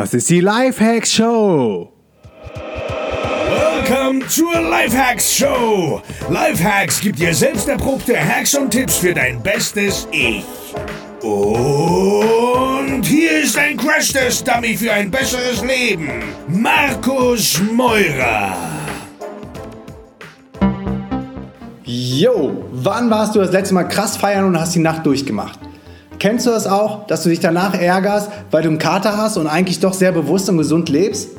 Das ist die Lifehacks Show. Welcome zur Lifehacks Show. Lifehacks gibt dir selbst erprobte Hacks und Tipps für dein bestes Ich. Und hier ist ein Crash-Test-Dummy für ein besseres Leben. Markus Meurer. Yo, wann warst du das letzte Mal krass feiern und hast die Nacht durchgemacht? Kennst du das auch, dass du dich danach ärgerst, weil du einen Kater hast und eigentlich doch sehr bewusst und gesund lebst?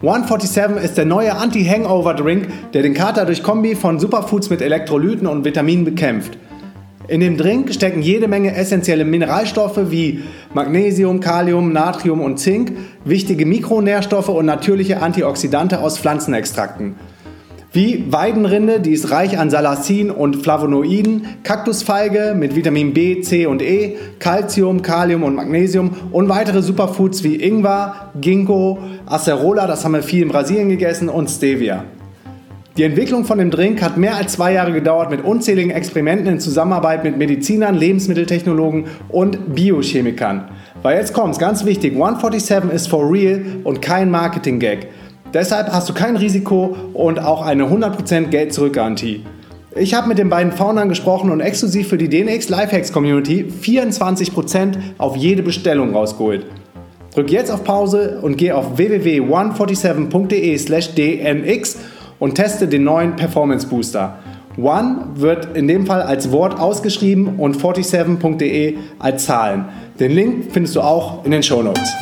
147 ist der neue Anti-Hangover-Drink, der den Kater durch Kombi von Superfoods mit Elektrolyten und Vitaminen bekämpft. In dem Drink stecken jede Menge essentielle Mineralstoffe wie Magnesium, Kalium, Natrium und Zink, wichtige Mikronährstoffe und natürliche Antioxidante aus Pflanzenextrakten. Wie Weidenrinde, die ist reich an Salacin und Flavonoiden, Kaktusfeige mit Vitamin B, C und E, Calcium, Kalium und Magnesium und weitere Superfoods wie Ingwer, Ginkgo, Acerola, das haben wir viel in Brasilien gegessen, und Stevia. Die Entwicklung von dem Drink hat mehr als zwei Jahre gedauert mit unzähligen Experimenten in Zusammenarbeit mit Medizinern, Lebensmitteltechnologen und Biochemikern. Weil jetzt kommt's, ganz wichtig, 147 ist for real und kein Marketing-Gag. Deshalb hast du kein Risiko und auch eine 100% Geld-Zurück-Garantie. Ich habe mit den beiden Foundern gesprochen und exklusiv für die DNX Lifehacks Community 24% auf jede Bestellung rausgeholt. Drück jetzt auf Pause und geh auf www.147.de slash dnx und teste den neuen Performance Booster. One wird in dem Fall als Wort ausgeschrieben und 47.de als Zahlen. Den Link findest du auch in den Show Notes.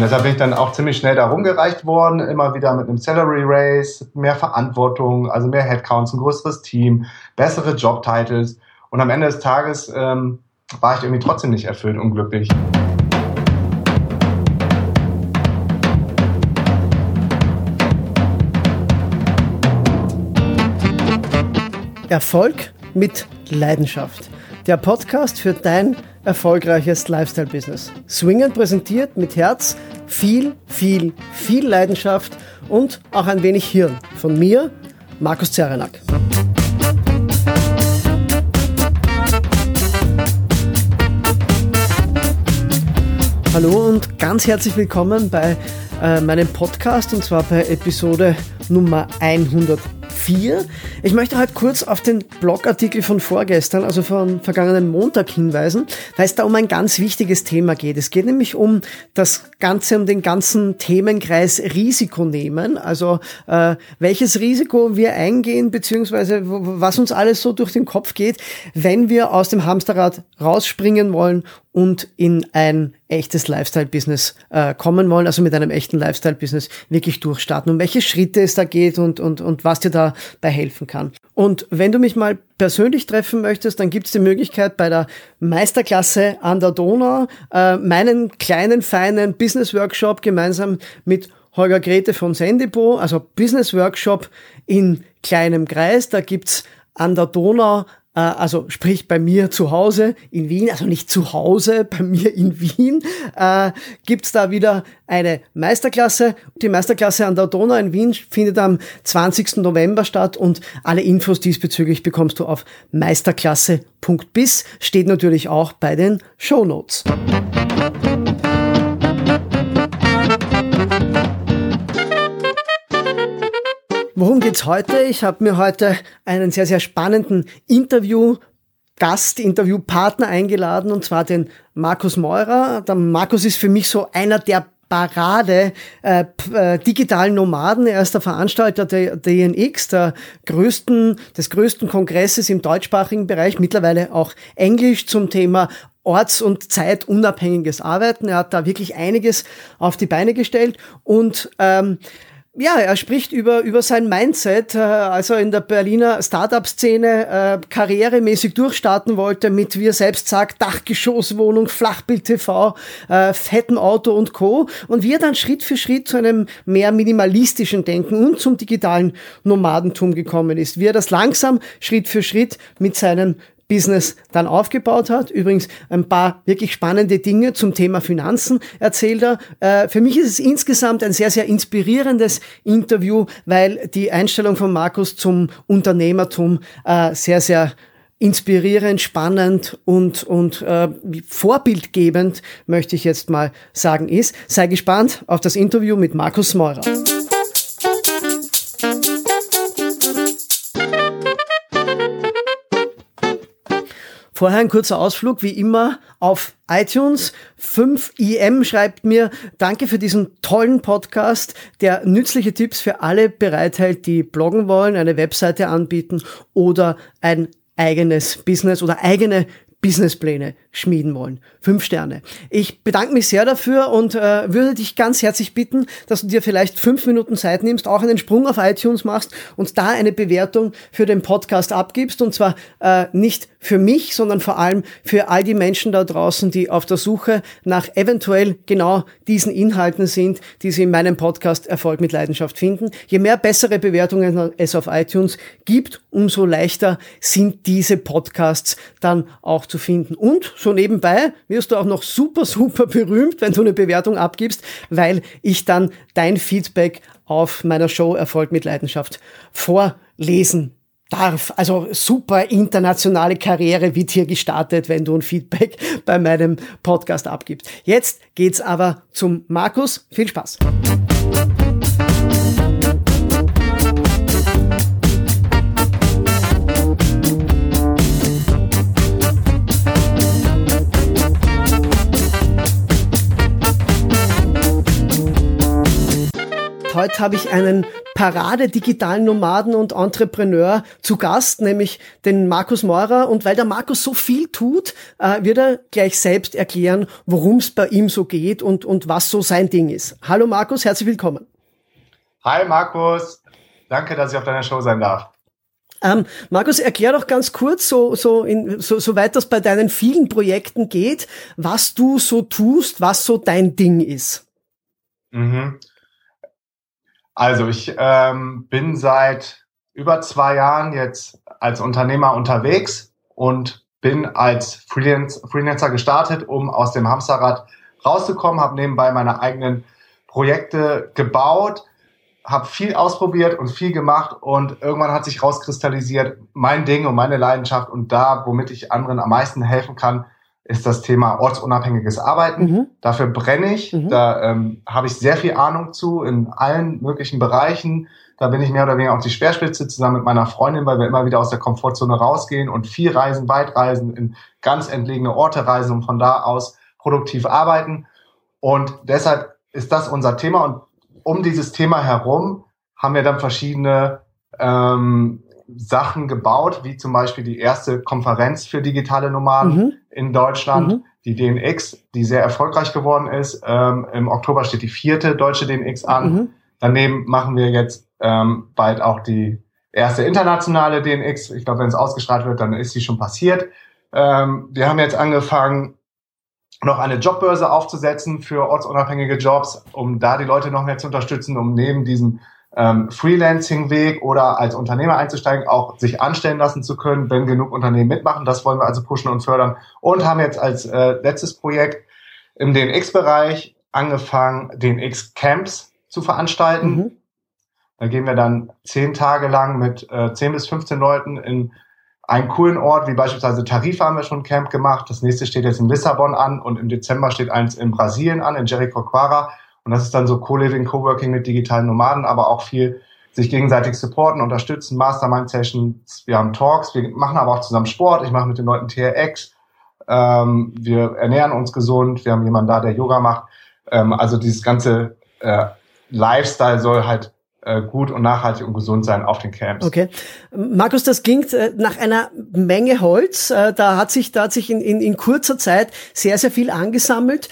Und deshalb bin ich dann auch ziemlich schnell da rumgereicht worden, immer wieder mit einem Salary Raise, mehr Verantwortung, also mehr Headcounts, ein größeres Team, bessere Jobtitles. Und am Ende des Tages ähm, war ich irgendwie trotzdem nicht erfüllt und glücklich. Erfolg mit Leidenschaft. Der Podcast für dein erfolgreiches Lifestyle-Business. Swingend präsentiert mit Herz, viel, viel, viel Leidenschaft und auch ein wenig Hirn. Von mir, Markus Zerenak. Hallo und ganz herzlich willkommen bei äh, meinem Podcast und zwar bei Episode Nummer 100. 4. Ich möchte heute kurz auf den Blogartikel von vorgestern, also vom vergangenen Montag hinweisen, weil es da um ein ganz wichtiges Thema geht. Es geht nämlich um das Ganze, um den ganzen Themenkreis Risiko nehmen. Also äh, welches Risiko wir eingehen, beziehungsweise was uns alles so durch den Kopf geht, wenn wir aus dem Hamsterrad rausspringen wollen und in ein echtes Lifestyle-Business äh, kommen wollen, also mit einem echten Lifestyle-Business wirklich durchstarten, um welche Schritte es da geht und, und, und was dir dabei helfen kann. Und wenn du mich mal persönlich treffen möchtest, dann gibt es die Möglichkeit bei der Meisterklasse an der Donau, äh, meinen kleinen, feinen Business-Workshop gemeinsam mit Holger Grete von Sendipo, also Business Workshop in kleinem Kreis. Da gibt's an der Donau also sprich bei mir zu Hause in Wien, also nicht zu Hause, bei mir in Wien, äh, gibt's da wieder eine Meisterklasse. Die Meisterklasse an der Donau in Wien findet am 20. November statt und alle Infos diesbezüglich bekommst du auf meisterklasse.bis, steht natürlich auch bei den Show Notes. Worum geht's heute? Ich habe mir heute einen sehr, sehr spannenden Interview Gast, Interviewpartner eingeladen und zwar den Markus Meurer. Der Markus ist für mich so einer der Parade äh, äh, digitalen Nomaden. Er ist der Veranstalter der DNX, der größten, des größten Kongresses im deutschsprachigen Bereich, mittlerweile auch Englisch zum Thema orts- und zeitunabhängiges Arbeiten. Er hat da wirklich einiges auf die Beine gestellt und ähm, ja, er spricht über, über sein Mindset, als er in der Berliner Startup-Szene äh, karrieremäßig durchstarten wollte mit, wie er selbst sagt, Dachgeschosswohnung, Flachbild-TV, äh, fettem Auto und Co. Und wie er dann Schritt für Schritt zu einem mehr minimalistischen Denken und zum digitalen Nomadentum gekommen ist. Wie er das langsam Schritt für Schritt mit seinen Business dann aufgebaut hat. Übrigens ein paar wirklich spannende Dinge zum Thema Finanzen erzählt er. Äh, für mich ist es insgesamt ein sehr, sehr inspirierendes Interview, weil die Einstellung von Markus zum Unternehmertum äh, sehr, sehr inspirierend, spannend und, und äh, vorbildgebend, möchte ich jetzt mal sagen, ist. Sei gespannt auf das Interview mit Markus Meurer. Vorher ein kurzer Ausflug, wie immer, auf iTunes. 5IM schreibt mir, danke für diesen tollen Podcast, der nützliche Tipps für alle bereithält, die bloggen wollen, eine Webseite anbieten oder ein eigenes Business oder eigene Businesspläne schmieden wollen. Fünf Sterne. Ich bedanke mich sehr dafür und äh, würde dich ganz herzlich bitten, dass du dir vielleicht fünf Minuten Zeit nimmst, auch einen Sprung auf iTunes machst und da eine Bewertung für den Podcast abgibst. Und zwar äh, nicht für mich, sondern vor allem für all die Menschen da draußen, die auf der Suche nach eventuell genau diesen Inhalten sind, die sie in meinem Podcast Erfolg mit Leidenschaft finden. Je mehr bessere Bewertungen es auf iTunes gibt, umso leichter sind diese Podcasts dann auch zu finden. Und so nebenbei wirst du auch noch super, super berühmt, wenn du eine Bewertung abgibst, weil ich dann dein Feedback auf meiner Show Erfolg mit Leidenschaft vorlesen darf. Also super internationale Karriere wird hier gestartet, wenn du ein Feedback bei meinem Podcast abgibst. Jetzt geht's aber zum Markus. Viel Spaß. Heute habe ich einen Parade-digitalen Nomaden und Entrepreneur zu Gast, nämlich den Markus Meurer. Und weil der Markus so viel tut, äh, wird er gleich selbst erklären, worum es bei ihm so geht und, und was so sein Ding ist. Hallo Markus, herzlich willkommen. Hi Markus, danke, dass ich auf deiner Show sein darf. Ähm, Markus, erklär doch ganz kurz, so, so, in, so, so weit das bei deinen vielen Projekten geht, was du so tust, was so dein Ding ist. Mhm. Also ich ähm, bin seit über zwei Jahren jetzt als Unternehmer unterwegs und bin als Freelance, Freelancer gestartet, um aus dem Hamsterrad rauszukommen, habe nebenbei meine eigenen Projekte gebaut, habe viel ausprobiert und viel gemacht und irgendwann hat sich rauskristallisiert, mein Ding und meine Leidenschaft und da, womit ich anderen am meisten helfen kann, ist das Thema ortsunabhängiges Arbeiten. Mhm. Dafür brenne ich. Mhm. Da ähm, habe ich sehr viel Ahnung zu in allen möglichen Bereichen. Da bin ich mehr oder weniger auf die Speerspitze zusammen mit meiner Freundin, weil wir immer wieder aus der Komfortzone rausgehen und viel reisen, weit reisen, in ganz entlegene Orte reisen und von da aus produktiv arbeiten. Und deshalb ist das unser Thema. Und um dieses Thema herum haben wir dann verschiedene ähm, Sachen gebaut, wie zum Beispiel die erste Konferenz für digitale Nomaden mhm. In Deutschland, mhm. die DNX, die sehr erfolgreich geworden ist. Ähm, Im Oktober steht die vierte deutsche DNX an. Mhm. Daneben machen wir jetzt ähm, bald auch die erste internationale DNX. Ich glaube, wenn es ausgestrahlt wird, dann ist sie schon passiert. Ähm, wir haben jetzt angefangen, noch eine Jobbörse aufzusetzen für ortsunabhängige Jobs, um da die Leute noch mehr zu unterstützen, um neben diesem ähm, Freelancing-Weg oder als Unternehmer einzusteigen, auch sich anstellen lassen zu können, wenn genug Unternehmen mitmachen. Das wollen wir also pushen und fördern. Und haben jetzt als äh, letztes Projekt im DNX-Bereich angefangen, DNX-Camps zu veranstalten. Mhm. Da gehen wir dann zehn Tage lang mit äh, zehn bis 15 Leuten in einen coolen Ort, wie beispielsweise Tarifa haben wir schon ein Camp gemacht. Das nächste steht jetzt in Lissabon an und im Dezember steht eins in Brasilien an, in Jericoacoara. Und das ist dann so Co-Living, Co-Working mit digitalen Nomaden, aber auch viel sich gegenseitig supporten, unterstützen, Mastermind-Sessions, wir haben Talks, wir machen aber auch zusammen Sport, ich mache mit den Leuten TRX, ähm, wir ernähren uns gesund, wir haben jemanden da, der Yoga macht. Ähm, also dieses ganze äh, Lifestyle soll halt gut und nachhaltig und gesund sein auf den Camps. Okay. Markus, das klingt äh, nach einer Menge Holz. Äh, da hat sich, da hat sich in, in, in kurzer Zeit sehr, sehr viel angesammelt.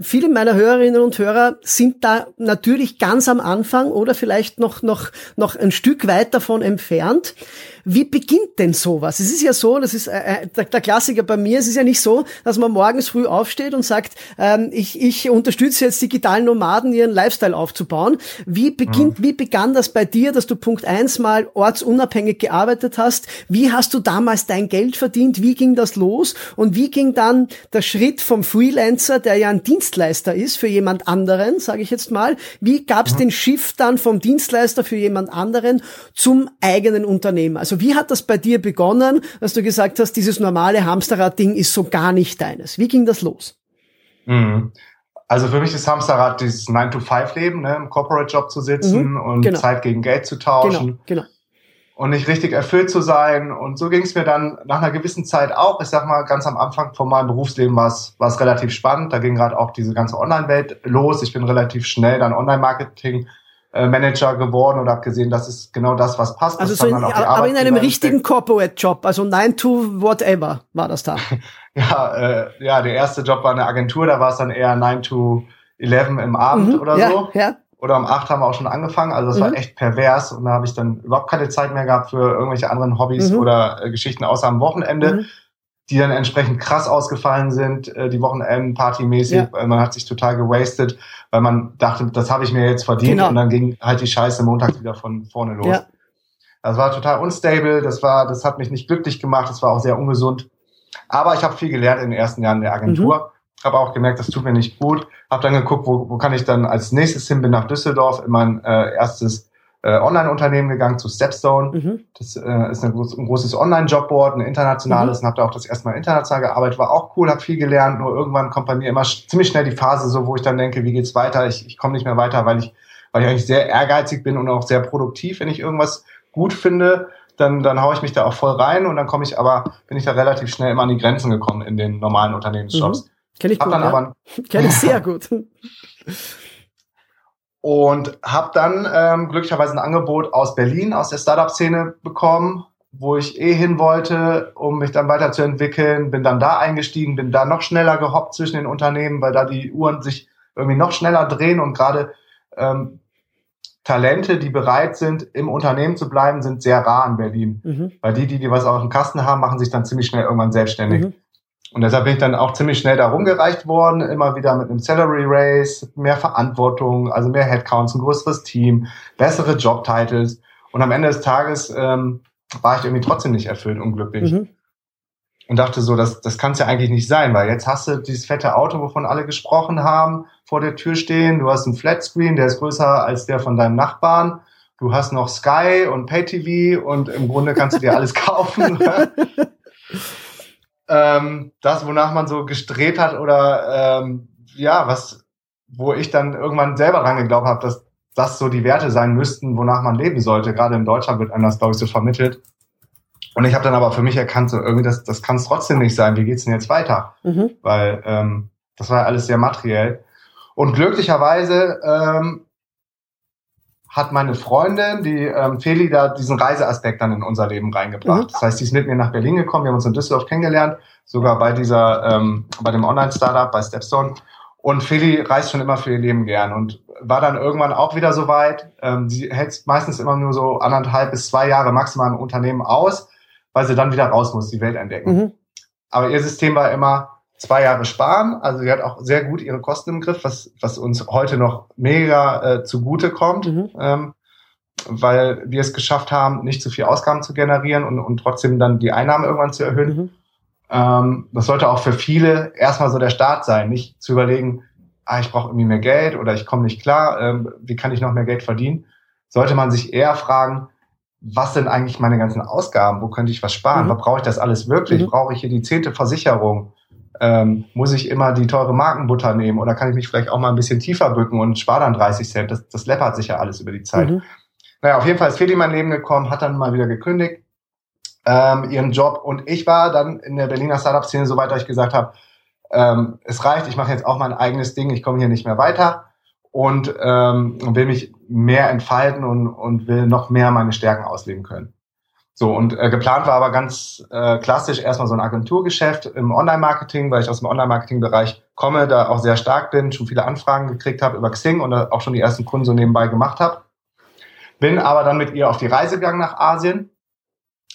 Viele meiner Hörerinnen und Hörer sind da natürlich ganz am Anfang oder vielleicht noch, noch, noch ein Stück weit davon entfernt. Wie beginnt denn sowas? Es ist ja so, das ist äh, der, der, Klassiker bei mir, es ist ja nicht so, dass man morgens früh aufsteht und sagt, ähm, ich, ich unterstütze jetzt digitalen Nomaden, ihren Lifestyle aufzubauen. Wie beginnt, mhm. wie begann das bei dir, dass du Punkt eins mal ortsunabhängig gearbeitet hast? Wie hast du damals dein Geld verdient? Wie ging das los? Und wie ging dann der Schritt vom Freelancer, der ja ein Dienstleister ist für jemand anderen, sage ich jetzt mal, wie gab es mhm. den Shift dann vom Dienstleister für jemand anderen zum eigenen Unternehmen? Also Also wie hat das bei dir begonnen, dass du gesagt hast, dieses normale Hamsterrad-Ding ist so gar nicht deines? Wie ging das los? Mhm. Also für mich ist Hamsterrad dieses 9-to-5-Leben, ne, im Corporate-Job zu sitzen mhm, und genau. Zeit gegen Geld zu tauschen. Genau, genau. Und nicht richtig erfüllt zu sein. Und so ging es mir dann nach einer gewissen Zeit auch. Ich sag mal, ganz am Anfang von meinem Berufsleben war es relativ spannend. Da ging gerade auch diese ganze Online-Welt los. Ich bin relativ schnell dann Online-Marketing äh, Manager geworden und habe gesehen, das ist genau das, was passt. Also so in, aber in einem richtigen Corporate-Job, also 9 to whatever war das da. ja, äh, ja, der erste Job war eine Agentur, da war es dann eher 9 to 11 im Abend mhm, oder ja, so. Ja. Oder um 8 haben wir auch schon angefangen. Also das mhm. war echt pervers und da habe ich dann überhaupt keine Zeit mehr gehabt für irgendwelche anderen Hobbys mhm. oder äh, Geschichten außer am Wochenende. Die dann entsprechend krass ausgefallen sind, äh, die Wochenenden partymäßig. Ja. Man hat sich total gewastet, weil man dachte, das habe ich mir jetzt verdient genau. und dann ging halt die Scheiße montags wieder von vorne los. Ja. Das war total unstable, das war, das hat mich nicht glücklich gemacht, das war auch sehr ungesund. Aber ich habe viel gelernt in den ersten Jahren der Agentur. Mhm. Habe auch gemerkt, das tut mir nicht gut. Habe dann geguckt, wo, wo kann ich dann als nächstes hin, bin nach Düsseldorf in mein äh, erstes äh, Online-Unternehmen gegangen zu Stepstone. Mhm. Das äh, ist ein, ein großes Online-Jobboard, ein internationales mhm. und habe da auch das erste Mal international gearbeitet. War auch cool, habe viel gelernt. Nur irgendwann kommt bei mir immer ziemlich schnell die Phase, so wo ich dann denke, wie geht's weiter? Ich, ich komme nicht mehr weiter, weil ich, weil ich eigentlich sehr ehrgeizig bin und auch sehr produktiv, wenn ich irgendwas gut finde. Dann, dann haue ich mich da auch voll rein und dann komme ich aber, bin ich da relativ schnell immer an die Grenzen gekommen in den normalen Unternehmensjobs. Mhm. Kenn ich gut, dann ja. aber, Kenn ich sehr gut. Und habe dann ähm, glücklicherweise ein Angebot aus Berlin, aus der Startup-Szene bekommen, wo ich eh hin wollte, um mich dann weiterzuentwickeln. Bin dann da eingestiegen, bin da noch schneller gehoppt zwischen den Unternehmen, weil da die Uhren sich irgendwie noch schneller drehen und gerade ähm, Talente, die bereit sind, im Unternehmen zu bleiben, sind sehr rar in Berlin. Mhm. Weil die, die, die was auf dem Kasten haben, machen sich dann ziemlich schnell irgendwann selbstständig. Mhm. Und deshalb bin ich dann auch ziemlich schnell da rumgereicht worden, immer wieder mit einem Salary Race, mehr Verantwortung, also mehr Headcounts, ein größeres Team, bessere Jobtitles. Und am Ende des Tages ähm, war ich irgendwie trotzdem nicht erfüllt, unglücklich. Mhm. Und dachte so, das, das kann es ja eigentlich nicht sein, weil jetzt hast du dieses fette Auto, wovon alle gesprochen haben, vor der Tür stehen. Du hast einen Flatscreen, der ist größer als der von deinem Nachbarn. Du hast noch Sky und PayTV und im Grunde kannst du dir alles kaufen. ähm, das, wonach man so gestrebt hat oder ähm, ja, was, wo ich dann irgendwann selber dran geglaubt habe, dass das so die Werte sein müssten, wonach man leben sollte. Gerade in Deutschland wird einem das, glaube ich, so vermittelt. Und ich habe dann aber für mich erkannt, so irgendwie, das, das kann es trotzdem nicht sein. Wie geht's denn jetzt weiter? Mhm. Weil ähm, das war ja alles sehr materiell. Und glücklicherweise ähm, hat meine Freundin, die ähm, Feli, da diesen Reiseaspekt dann in unser Leben reingebracht. Mhm. Das heißt, sie ist mit mir nach Berlin gekommen, wir haben uns in Düsseldorf kennengelernt, sogar bei dieser, ähm, bei dem Online-Startup, bei Stepstone. Und Feli reist schon immer für ihr Leben gern und war dann irgendwann auch wieder so weit. Ähm, sie hält meistens immer nur so anderthalb bis zwei Jahre maximal im Unternehmen aus, weil sie dann wieder raus muss, die Welt entdecken. Mhm. Aber ihr System war immer, zwei Jahre sparen. Also sie hat auch sehr gut ihre Kosten im Griff, was, was uns heute noch mega äh, zugute kommt, mhm. ähm, weil wir es geschafft haben, nicht zu viel Ausgaben zu generieren und, und trotzdem dann die Einnahmen irgendwann zu erhöhen. Mhm. Ähm, das sollte auch für viele erstmal so der Start sein, nicht zu überlegen, ah, ich brauche irgendwie mehr Geld oder ich komme nicht klar, ähm, wie kann ich noch mehr Geld verdienen? Sollte man sich eher fragen, was sind eigentlich meine ganzen Ausgaben? Wo könnte ich was sparen? Mhm. brauche ich das alles wirklich? Mhm. Brauche ich hier die zehnte Versicherung? Ähm, muss ich immer die teure Markenbutter nehmen oder kann ich mich vielleicht auch mal ein bisschen tiefer bücken und spare dann 30 Cent? Das, das läppert sich ja alles über die Zeit. Mhm. Naja, auf jeden Fall ist Feli in mein Leben gekommen, hat dann mal wieder gekündigt, ähm, ihren Job und ich war dann in der Berliner Startup-Szene so weit, dass ich gesagt habe, ähm, es reicht, ich mache jetzt auch mein eigenes Ding, ich komme hier nicht mehr weiter und ähm, will mich mehr entfalten und, und will noch mehr meine Stärken ausleben können. So, und äh, geplant war aber ganz äh, klassisch erstmal so ein Agenturgeschäft im Online-Marketing, weil ich aus dem Online-Marketing-Bereich komme, da auch sehr stark bin, schon viele Anfragen gekriegt habe über Xing und auch schon die ersten Kunden so nebenbei gemacht habe. Bin aber dann mit ihr auf die Reise gegangen nach Asien,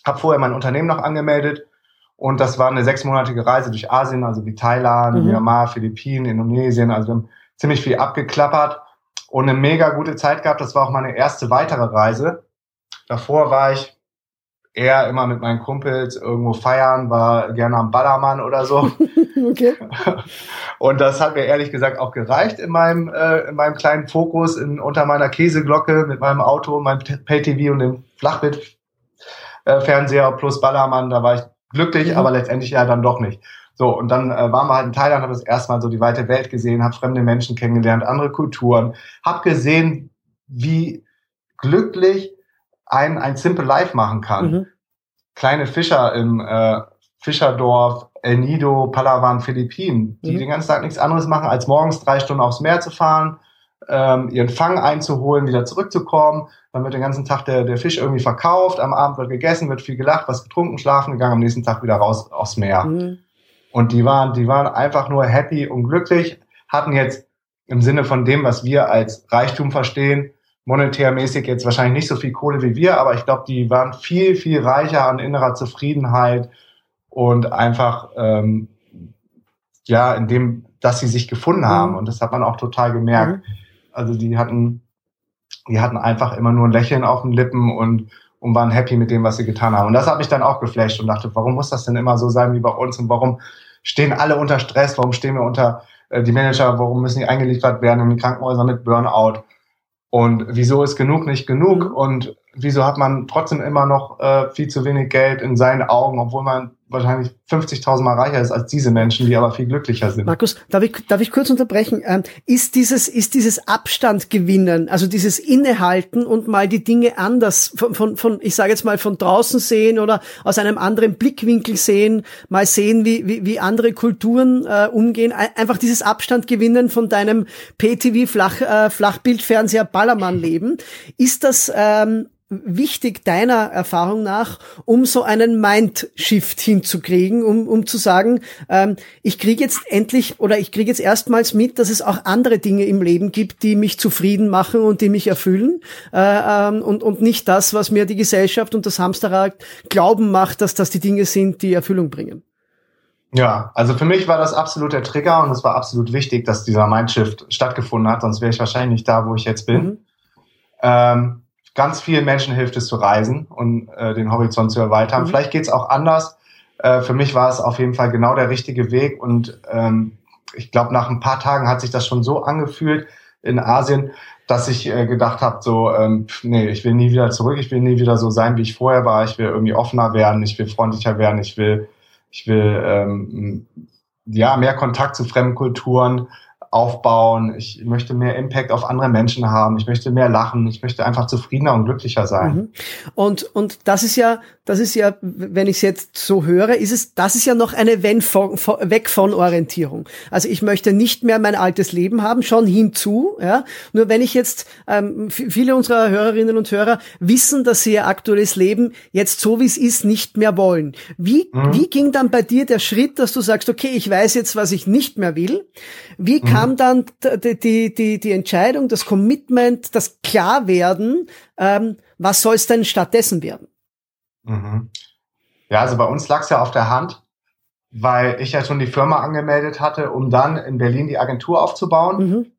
habe vorher mein Unternehmen noch angemeldet und das war eine sechsmonatige Reise durch Asien, also wie Thailand, mhm. Myanmar, Philippinen, Indonesien, also wir haben ziemlich viel abgeklappert und eine mega gute Zeit gehabt. Das war auch meine erste weitere Reise. Davor war ich eher immer mit meinen Kumpels irgendwo feiern, war gerne am Ballermann oder so. okay. Und das hat mir ehrlich gesagt auch gereicht in meinem, äh, in meinem kleinen Fokus in, unter meiner Käseglocke mit meinem Auto, meinem Pay-TV und dem Flachbild äh, plus Ballermann, da war ich glücklich, Mhm. aber letztendlich ja dann doch nicht. So, und dann äh, waren wir halt in Thailand, habe das erstmal so die weite Welt gesehen, habe fremde Menschen kennengelernt, andere Kulturen, habe gesehen, wie glücklich ein, ein Simple Life machen kann. Mhm. Kleine Fischer im äh, Fischerdorf, El Nido, Palawan, Philippinen, die Mhm. den ganzen Tag nichts anderes machen, als morgens drei Stunden aufs Meer zu fahren, ähm, ihren Fang einzuholen, wieder zurückzukommen. Dann wird den ganzen Tag der, der Fisch irgendwie verkauft, am Abend wird gegessen, wird viel gelacht, was getrunken, schlafen gegangen, am nächsten Tag wieder raus aufs Meer. Mhm. Und die waren, die waren einfach nur happy und glücklich, hatten jetzt im Sinne von dem, was wir als Reichtum verstehen, monetärmäßig jetzt wahrscheinlich nicht so viel Kohle wie wir, aber ich glaube, die waren viel, viel reicher an innerer Zufriedenheit und einfach, ähm, ja, in dem, dass sie sich gefunden haben. Mhm. Und das hat man auch total gemerkt. Also die hatten, die hatten einfach immer nur ein Lächeln auf den Lippen und, und waren happy mit dem, was sie getan haben. Und das hat mich dann auch geflasht und dachte, warum muss das denn immer so sein wie bei uns und warum stehen alle unter Stress, warum stehen wir unter äh, die Manager, warum müssen die eingeliefert werden in die Krankenhäuser mit Burnout? Und wieso ist genug nicht genug? Mhm. Und wieso hat man trotzdem immer noch äh, viel zu wenig Geld in seinen Augen, obwohl man wahrscheinlich 50.000 Mal reicher ist als diese Menschen, die aber viel glücklicher sind? Markus, darf ich, darf ich kurz unterbrechen? Ähm, ist dieses, ist dieses Abstand gewinnen, also dieses Innehalten und mal die Dinge anders von, von, von ich sage jetzt mal von draußen sehen oder aus einem anderen Blickwinkel sehen, mal sehen, wie, wie, wie andere Kulturen äh, umgehen, Ein- einfach dieses Abstand gewinnen von deinem PTV Flach, äh, Flachbildfernseher Ballermann leben. Ist das, ähm, wichtig deiner Erfahrung nach, um so einen Mindshift hinzukriegen, um, um zu sagen, ähm, ich kriege jetzt endlich oder ich kriege jetzt erstmals mit, dass es auch andere Dinge im Leben gibt, die mich zufrieden machen und die mich erfüllen äh, ähm, und, und nicht das, was mir die Gesellschaft und das Hamsterrad glauben macht, dass das die Dinge sind, die Erfüllung bringen. Ja, also für mich war das absolut der Trigger und es war absolut wichtig, dass dieser Mindshift stattgefunden hat, sonst wäre ich wahrscheinlich nicht da, wo ich jetzt bin. Mhm. Ähm, ganz vielen Menschen hilft es zu reisen und äh, den Horizont zu erweitern. Mhm. Vielleicht geht's auch anders. Äh, für mich war es auf jeden Fall genau der richtige Weg und ähm, ich glaube, nach ein paar Tagen hat sich das schon so angefühlt in Asien, dass ich äh, gedacht habe, so, ähm, nee, ich will nie wieder zurück, ich will nie wieder so sein, wie ich vorher war, ich will irgendwie offener werden, ich will freundlicher werden, ich will, ich will ähm, ja mehr Kontakt zu fremden Kulturen aufbauen, ich möchte mehr Impact auf andere Menschen haben, ich möchte mehr lachen, ich möchte einfach zufriedener und glücklicher sein. Mhm. Und, und das ist ja, das ist ja, wenn ich es jetzt so höre, ist es, das ist ja noch eine wenn von, von, weg von Orientierung. Also ich möchte nicht mehr mein altes Leben haben, schon hinzu, ja. Nur wenn ich jetzt, ähm, viele unserer Hörerinnen und Hörer wissen, dass sie ihr aktuelles Leben jetzt so wie es ist nicht mehr wollen. Wie, Mhm. wie ging dann bei dir der Schritt, dass du sagst, okay, ich weiß jetzt, was ich nicht mehr will? Wie Mhm. Kam dann die, die, die, Entscheidung, das Commitment, das Klarwerden, ähm, was soll es denn stattdessen werden? Mhm. Ja, also bei uns lag es ja auf der Hand, weil ich ja schon die Firma angemeldet hatte, um dann in Berlin die Agentur aufzubauen. Mhm.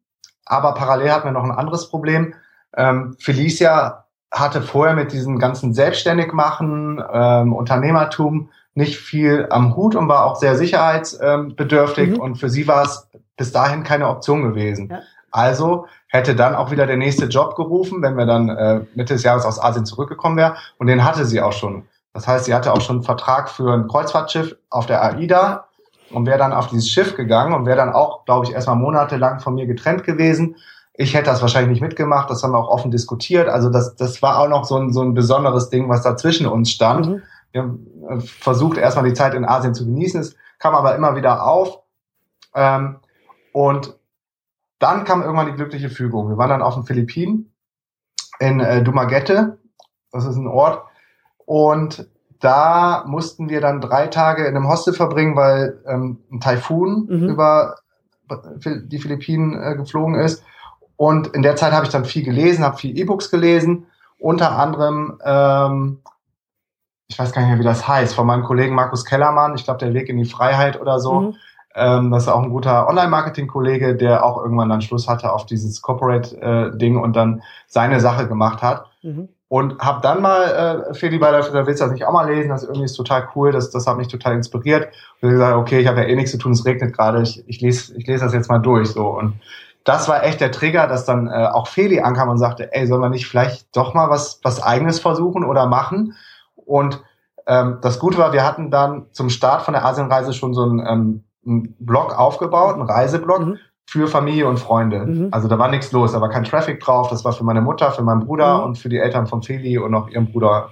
Aber parallel hatten wir noch ein anderes Problem. Ähm, Felicia hatte vorher mit diesem ganzen Selbstständigmachen, ähm, Unternehmertum nicht viel am Hut und war auch sehr sicherheitsbedürftig. Mhm. Und für sie war es bis dahin keine Option gewesen. Ja. Also hätte dann auch wieder der nächste Job gerufen, wenn wir dann äh, Mitte des Jahres aus Asien zurückgekommen wäre. Und den hatte sie auch schon. Das heißt, sie hatte auch schon einen Vertrag für ein Kreuzfahrtschiff auf der AIDA und wäre dann auf dieses Schiff gegangen und wäre dann auch, glaube ich, erstmal monatelang von mir getrennt gewesen. Ich hätte das wahrscheinlich nicht mitgemacht, das haben wir auch offen diskutiert. Also das, das war auch noch so ein, so ein besonderes Ding, was da zwischen uns stand. Mhm. Wir haben äh, versucht, erstmal die Zeit in Asien zu genießen. Es kam aber immer wieder auf. Ähm, und dann kam irgendwann die glückliche Fügung. Wir waren dann auf den Philippinen in äh, Dumaguete. Das ist ein Ort. Und da mussten wir dann drei Tage in einem Hostel verbringen, weil ähm, ein Taifun Mhm. über die Philippinen äh, geflogen ist. Und in der Zeit habe ich dann viel gelesen, habe viel E-Books gelesen, unter anderem, ähm, ich weiß gar nicht mehr, wie das heißt, von meinem Kollegen Markus Kellermann, ich glaube, der Weg in die Freiheit oder so. Mhm. Ähm, das ist auch ein guter Online-Marketing-Kollege, der auch irgendwann dann Schluss hatte auf dieses Corporate-Ding und dann seine Sache gemacht hat. Mhm. Und habe dann mal, äh, Feli bei der willst du das nicht auch mal lesen? Das irgendwie ist total cool, das, das hat mich total inspiriert. Und ich gesagt, okay, ich habe ja eh nichts zu tun, es regnet gerade, ich, ich lese ich lese das jetzt mal durch. so Und das war echt der Trigger, dass dann äh, auch Feli ankam und sagte, ey, sollen wir nicht vielleicht doch mal was, was Eigenes versuchen oder machen? Und ähm, das Gute war, wir hatten dann zum Start von der Asienreise schon so einen, ähm, einen Blog aufgebaut, einen Reiseblog Mhm. für Familie und Freunde. Mhm. Also da war nichts los, da war kein Traffic drauf. Das war für meine Mutter, für meinen Bruder Mhm. und für die Eltern von Feli und noch ihrem Bruder.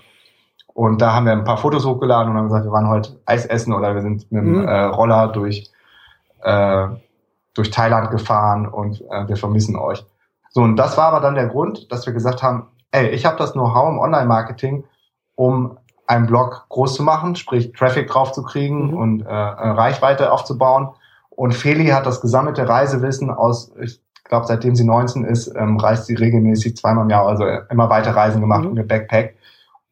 Und da haben wir ein paar Fotos hochgeladen und haben gesagt, wir waren heute Eis essen oder wir sind mit dem Mhm. äh, Roller durch, äh, durch Thailand gefahren und äh, wir vermissen euch. So, und das war aber dann der Grund, dass wir gesagt haben, ey, ich habe das Know-how im Online-Marketing, um einen Blog groß zu machen, sprich Traffic drauf zu kriegen Mhm. und äh, äh, Reichweite aufzubauen. Und Feli hat das gesammelte Reisewissen aus, ich glaube, seitdem sie 19 ist, ähm, reist sie regelmäßig zweimal im Jahr, also immer weiter Reisen gemacht Mhm. mit Backpack.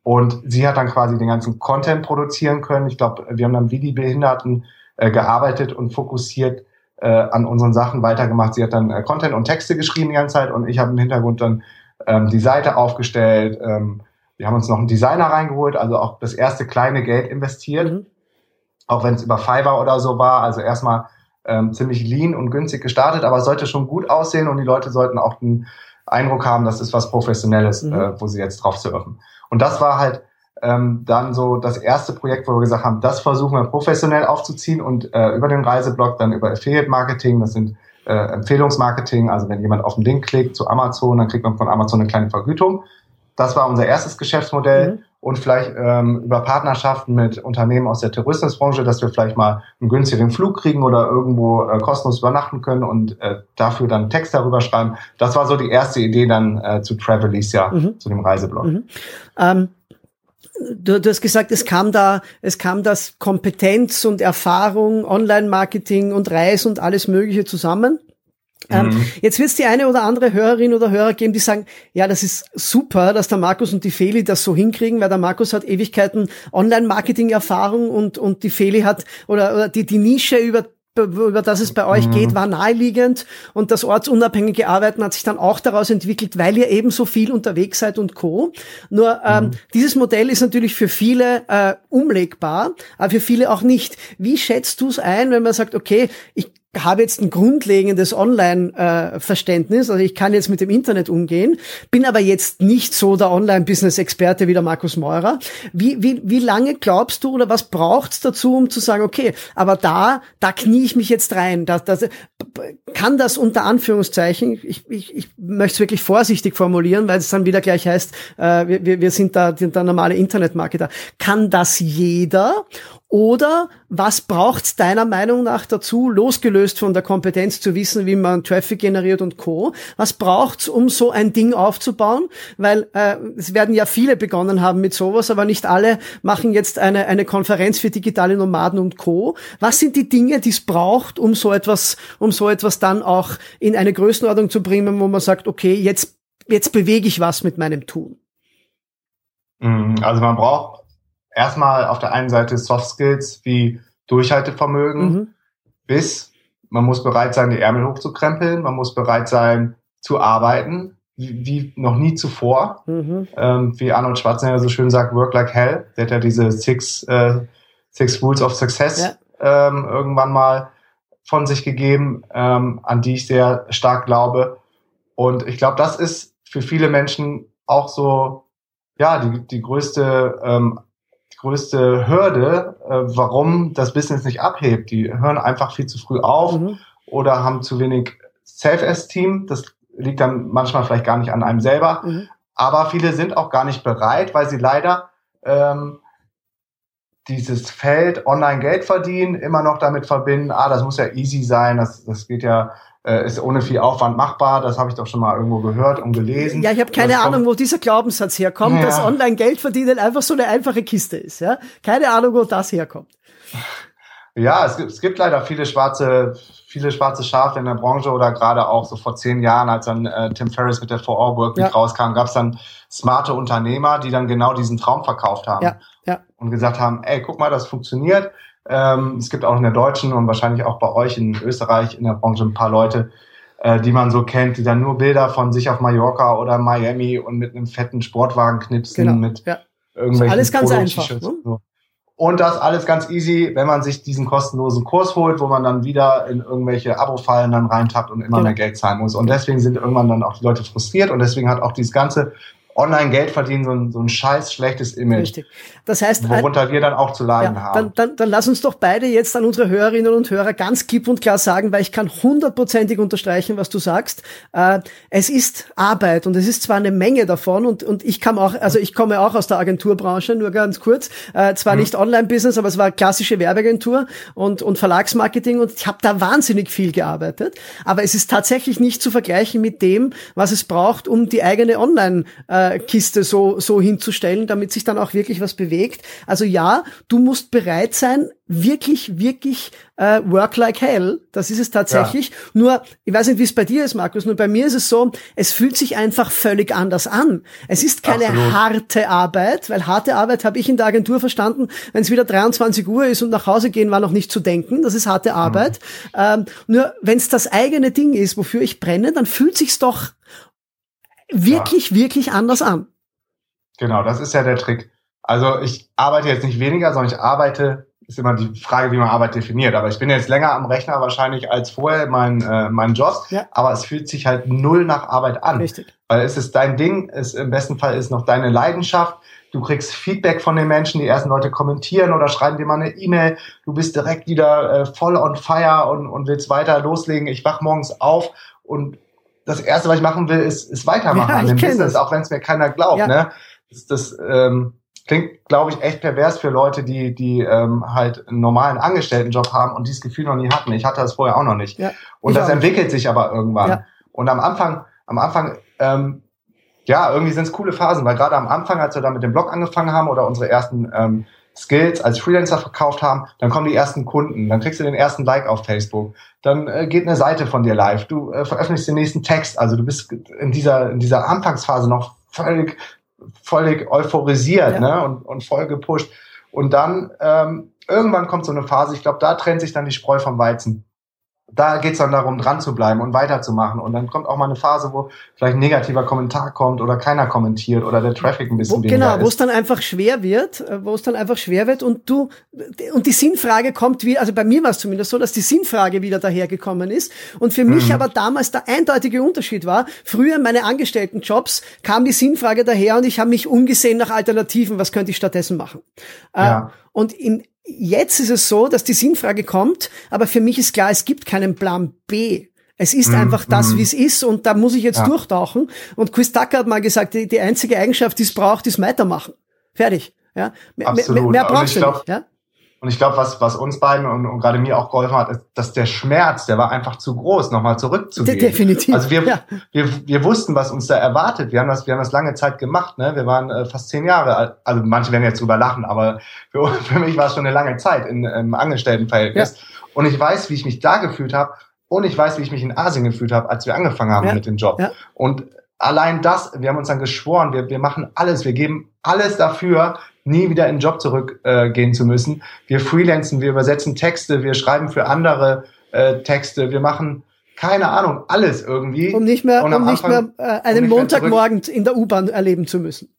Und sie hat dann quasi den ganzen Content produzieren können. Ich glaube, wir haben dann wie die Behinderten äh, gearbeitet und fokussiert äh, an unseren Sachen weitergemacht. Sie hat dann äh, Content und Texte geschrieben die ganze Zeit und ich habe im Hintergrund dann ähm, die Seite aufgestellt. Ähm, wir haben uns noch einen Designer reingeholt, also auch das erste kleine Geld investiert Mhm. auch wenn es über Fiverr oder so war. Also erstmal ähm, ziemlich lean und günstig gestartet, aber es sollte schon gut aussehen und die Leute sollten auch den Eindruck haben, das ist was Professionelles, Mhm. äh, wo sie jetzt drauf surfen. Und das war halt ähm, dann so das erste Projekt, wo wir gesagt haben, das versuchen wir professionell aufzuziehen und äh, über den Reiseblog, dann über Affiliate Marketing, das sind äh, Empfehlungsmarketing, also wenn jemand auf den Link klickt zu Amazon, dann kriegt man von Amazon eine kleine Vergütung. Das war unser erstes Geschäftsmodell Mhm. und vielleicht ähm, über Partnerschaften mit Unternehmen aus der Tourismusbranche, dass wir vielleicht mal einen günstigeren Flug kriegen oder irgendwo äh, kostenlos übernachten können und äh, dafür dann Text darüber schreiben. Das war so die erste Idee dann äh, zu Travelicia, Mhm. zu dem Reiseblog. Mhm. Ähm, du, du hast gesagt, es kam da, es kam das Kompetenz und Erfahrung, Online-Marketing und Reis und alles Mögliche zusammen. Ähm, Mhm. Jetzt wird es die eine oder andere Hörerin oder Hörer geben, die sagen, ja, das ist super, dass der Markus und die Feli das so hinkriegen, weil der Markus hat Ewigkeiten Online-Marketing-Erfahrung und, und die Feli hat, oder, oder die, die Nische über über das es bei euch geht, war naheliegend und das ortsunabhängige Arbeiten hat sich dann auch daraus entwickelt, weil ihr eben so viel unterwegs seid und Co. Nur ähm, dieses Modell ist natürlich für viele äh, umlegbar, aber für viele auch nicht. Wie schätzt du es ein, wenn man sagt, okay, ich habe jetzt ein grundlegendes Online-Verständnis, also ich kann jetzt mit dem Internet umgehen, bin aber jetzt nicht so der Online-Business-Experte wie der Markus Meurer. Wie, wie, wie lange glaubst du oder was braucht's dazu, um zu sagen, okay, aber da, da knie ich mich jetzt rein. Da, da, kann das unter Anführungszeichen, ich, ich, ich möchte es wirklich vorsichtig formulieren, weil es dann wieder gleich heißt, äh, wir, wir sind da der normale Internetmarketer. Kann das jeder? Oder was braucht's deiner Meinung nach dazu, losgelöst von der Kompetenz zu wissen, wie man Traffic generiert und Co. Was braucht's, um so ein Ding aufzubauen? Weil äh, es werden ja viele begonnen haben mit sowas, aber nicht alle machen jetzt eine, eine Konferenz für digitale Nomaden und Co. Was sind die Dinge, die es braucht, um so etwas, um so etwas dann auch in eine Größenordnung zu bringen, wo man sagt, okay, jetzt, jetzt bewege ich was mit meinem Tun? Mhm. Also man braucht erstmal auf der einen Seite Soft Skills wie Durchhaltevermögen, Mhm. bis man muss bereit sein, die Ärmel hochzukrempeln, man muss bereit sein zu arbeiten, wie, wie noch nie zuvor. Mhm. Ähm, wie Arnold Schwarzenegger so schön sagt, work like hell. Der hat ja diese Six, äh, Six Rules of Success ähm, irgendwann mal von sich gegeben, ähm, an die ich sehr stark glaube. Und ich glaube, das ist für viele Menschen auch so, ja, die, die größte, ähm, größte Hürde, äh, warum das Business nicht abhebt. Die hören einfach viel zu früh auf Mhm. oder haben zu wenig Self-Esteem. Das liegt dann manchmal vielleicht gar nicht an einem selber. Mhm. Aber viele sind auch gar nicht bereit, weil sie leider ähm, dieses Feld Online-Geld verdienen immer noch damit verbinden, ah, das muss ja easy sein, das, das geht ja, äh, ist ohne viel Aufwand machbar, das habe ich doch schon mal irgendwo gehört und gelesen. Ja, ich habe keine kommt- Ahnung, wo dieser Glaubenssatz herkommt, Ja. dass Online-Geld verdienen einfach so eine einfache Kiste ist. Ja? Keine Ahnung, wo das herkommt. Ja, es gibt, es gibt leider viele schwarze, viele schwarze Schafe in der Branche oder gerade auch so vor zehn Jahren, als dann äh, Tim Ferriss mit der 4-Hour-Work Week Ja. rauskam, gab es dann smarte Unternehmer, die dann genau diesen Traum verkauft haben. Ja, ja. Und gesagt haben, ey, guck mal, das funktioniert. Ähm, es gibt auch in der deutschen und wahrscheinlich auch bei euch in Österreich in der Branche ein paar Leute, äh, die man so kennt, die dann nur Bilder von sich auf Mallorca oder Miami und mit einem fetten Sportwagen knipsen, Genau. mit Ja. irgendwelchen Alles ganz einfach, ne? und so. Und das alles ganz easy, wenn man sich diesen kostenlosen Kurs holt, wo man dann wieder in irgendwelche Abo-Fallen dann reintappt und immer Genau. mehr Geld zahlen muss. Und deswegen sind irgendwann dann auch die Leute frustriert und deswegen hat auch dieses ganze online Geld verdienen, so ein, so ein scheiß schlechtes Image. Richtig. Das heißt, worunter wir dann auch zu leiden ja, haben. Dann, dann, dann lass uns doch beide jetzt an unsere Hörerinnen und Hörer ganz klipp und klar sagen, weil ich kann hundertprozentig unterstreichen, was du sagst. Äh, es ist Arbeit und es ist zwar eine Menge davon und, und ich kam auch, also ich komme auch aus der Agenturbranche, nur ganz kurz, äh, zwar mhm. nicht Online-Business, aber es war klassische Werbeagentur und, und Verlagsmarketing und ich habe da wahnsinnig viel gearbeitet. Aber es ist tatsächlich nicht zu vergleichen mit dem, was es braucht, um die eigene Online- äh, äh, Kiste so, so hinzustellen, damit sich dann auch wirklich was bewegt. Also ja, du musst bereit sein, wirklich, wirklich äh, work like hell. Das ist es tatsächlich. Ja. Nur, ich weiß nicht, wie es bei dir ist, Markus, nur bei mir ist es so, es fühlt sich einfach völlig anders an. Es ist keine Absolut. harte Arbeit, weil harte Arbeit habe ich in der Agentur verstanden, wenn es wieder 23 Uhr ist und nach Hause gehen war noch nicht zu denken. Das ist harte Arbeit. Mhm. Ähm, nur, wenn es das eigene Ding ist, wofür ich brenne, dann fühlt sich's doch wirklich, ja. wirklich anders an. Genau, das ist ja der Trick. Also ich arbeite jetzt nicht weniger, sondern ich arbeite, ist immer die Frage, wie man Arbeit definiert. Aber ich bin jetzt länger am Rechner wahrscheinlich als vorher mein, äh, mein Job. Ja. Aber es fühlt sich halt null nach Arbeit an. Richtig. Weil es ist dein Ding, es im besten Fall ist noch deine Leidenschaft. Du kriegst Feedback von den Menschen, die ersten Leute kommentieren oder schreiben dir mal eine E-Mail. Du bist direkt wieder äh, voll on fire und, und willst weiter loslegen. Ich wach morgens auf und das Erste, was ich machen will, ist, ist weitermachen ja, an dem Business, das. auch wenn es mir keiner glaubt. Ja. Ne? Das, das ähm, klingt, glaube ich, echt pervers für Leute, die, die ähm, halt einen normalen Angestelltenjob haben und dieses Gefühl noch nie hatten. Ich hatte das vorher auch noch nicht. Ja, und das entwickelt sich aber irgendwann. Ja. Und am Anfang, am Anfang, ähm, ja, irgendwie sind es coole Phasen, weil gerade am Anfang, als wir da mit dem Blog angefangen haben oder unsere ersten ähm, Skills als Freelancer verkauft haben, dann kommen die ersten Kunden, dann kriegst du den ersten Like auf Facebook, dann äh, geht eine Seite von dir live, du äh, veröffentlichst den nächsten Text, also du bist in dieser, in dieser Anfangsphase noch völlig, völlig euphorisiert ja. ne? und, und voll gepusht. Und dann ähm, irgendwann kommt so eine Phase, ich glaube, da trennt sich dann die Spreu vom Weizen da geht's dann darum, dran zu bleiben und weiterzumachen. Und dann kommt auch mal eine Phase, wo vielleicht ein negativer Kommentar kommt oder keiner kommentiert oder der Traffic ein bisschen wo, weniger Genau, wo es dann einfach schwer wird, äh, wo es dann einfach schwer wird und du, und die Sinnfrage kommt wie, also bei mir war es zumindest so, dass die Sinnfrage wieder dahergekommen ist. Und für mich mhm. aber damals der eindeutige Unterschied war, früher in meine Angestelltenjobs kam die Sinnfrage daher und ich habe mich umgesehen nach Alternativen, was könnte ich stattdessen machen. Äh, ja. Und in, Jetzt ist es so, dass die Sinnfrage kommt, aber für mich ist klar, es gibt keinen Plan B. Es ist mm, einfach das, mm. wie es ist und da muss ich jetzt ja. durchtauchen. Und Chris Tucker hat mal gesagt, die, die einzige Eigenschaft, die es braucht, ist weitermachen. Fertig. Ja, mehr, mehr, mehr brauchst du nicht. Ja? Und ich glaube, was, was uns beiden und, und gerade mir auch geholfen hat, ist, dass der Schmerz, der war einfach zu groß, nochmal zurückzugehen. De definitiv. Also wir, ja. wir, wir wussten, was uns da erwartet. Wir haben das, wir haben das lange Zeit gemacht. Ne? Wir waren äh, fast zehn Jahre alt. Also manche werden jetzt drüber lachen, aber für, für mich war es schon eine lange Zeit in, im Angestelltenverhältnis. Ja. Und ich weiß, wie ich mich da gefühlt habe. Und ich weiß, wie ich mich in Asien gefühlt habe, als wir angefangen haben ja. mit dem Job. Und allein das, wir haben uns dann geschworen, wir, wir machen alles, wir geben alles dafür, nie wieder in den Job zurückgehen äh, zu müssen. Wir freelancen, wir übersetzen Texte, wir schreiben für andere äh, Texte, wir machen keine Ahnung, alles irgendwie. Um nicht mehr, um nicht mehr äh, einen um Montagmorgen in der U-Bahn erleben zu müssen.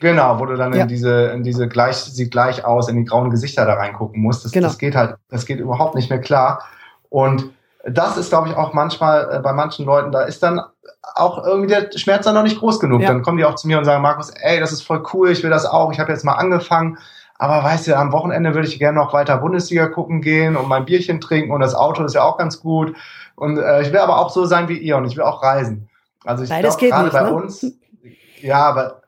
Genau, wo du dann ja. in diese, in diese gleich, sieht gleich aus, in die grauen Gesichter da reingucken musst. Das, genau. das geht halt, das geht überhaupt nicht mehr klar. Und das ist, glaube ich, auch manchmal äh, bei manchen Leuten, da ist dann auch irgendwie der Schmerz dann noch nicht groß genug. Ja. Dann kommen die auch zu mir und sagen, Markus, ey, das ist voll cool, ich will das auch, ich habe jetzt mal angefangen, aber weißt du, am Wochenende würde ich gerne noch weiter Bundesliga gucken gehen und mein Bierchen trinken und das Auto ist ja auch ganz gut. Und äh, ich will aber auch so sein wie ihr und ich will auch reisen. Also ich glaube, gerade bei ne? uns, ja, aber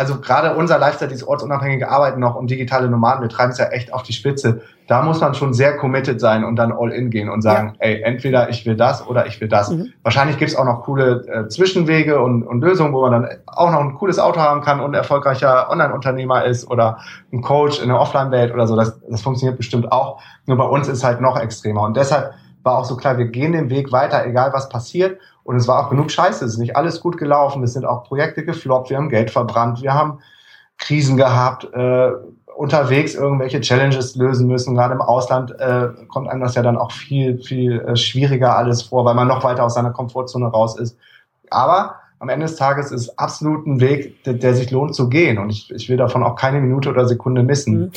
also gerade unser Lifestyle, dieses ortsunabhängige Arbeiten noch und digitale Nomaden, wir treiben es ja echt auf die Spitze. Da muss man schon sehr committed sein und dann all in gehen und sagen, ja. ey, entweder ich will das oder ich will das. Mhm. Wahrscheinlich gibt's auch noch coole äh, Zwischenwege und, und Lösungen, wo man dann auch noch ein cooles Auto haben kann und erfolgreicher Online-Unternehmer ist oder ein Coach in der Offline-Welt oder so. Das, das funktioniert bestimmt auch. Nur bei uns ist halt noch extremer. Und deshalb war auch so klar, wir gehen den Weg weiter, egal was passiert. Und es war auch genug Scheiße. Es ist nicht alles gut gelaufen. Es sind auch Projekte gefloppt. Wir haben Geld verbrannt. Wir haben Krisen gehabt, äh, unterwegs irgendwelche Challenges lösen müssen. Gerade im Ausland äh, kommt einem das ja dann auch viel, viel äh, schwieriger alles vor, weil man noch weiter aus seiner Komfortzone raus ist. Aber am Ende des Tages ist absolut ein Weg, der, der sich lohnt zu gehen. Und ich, ich will davon auch keine Minute oder Sekunde missen.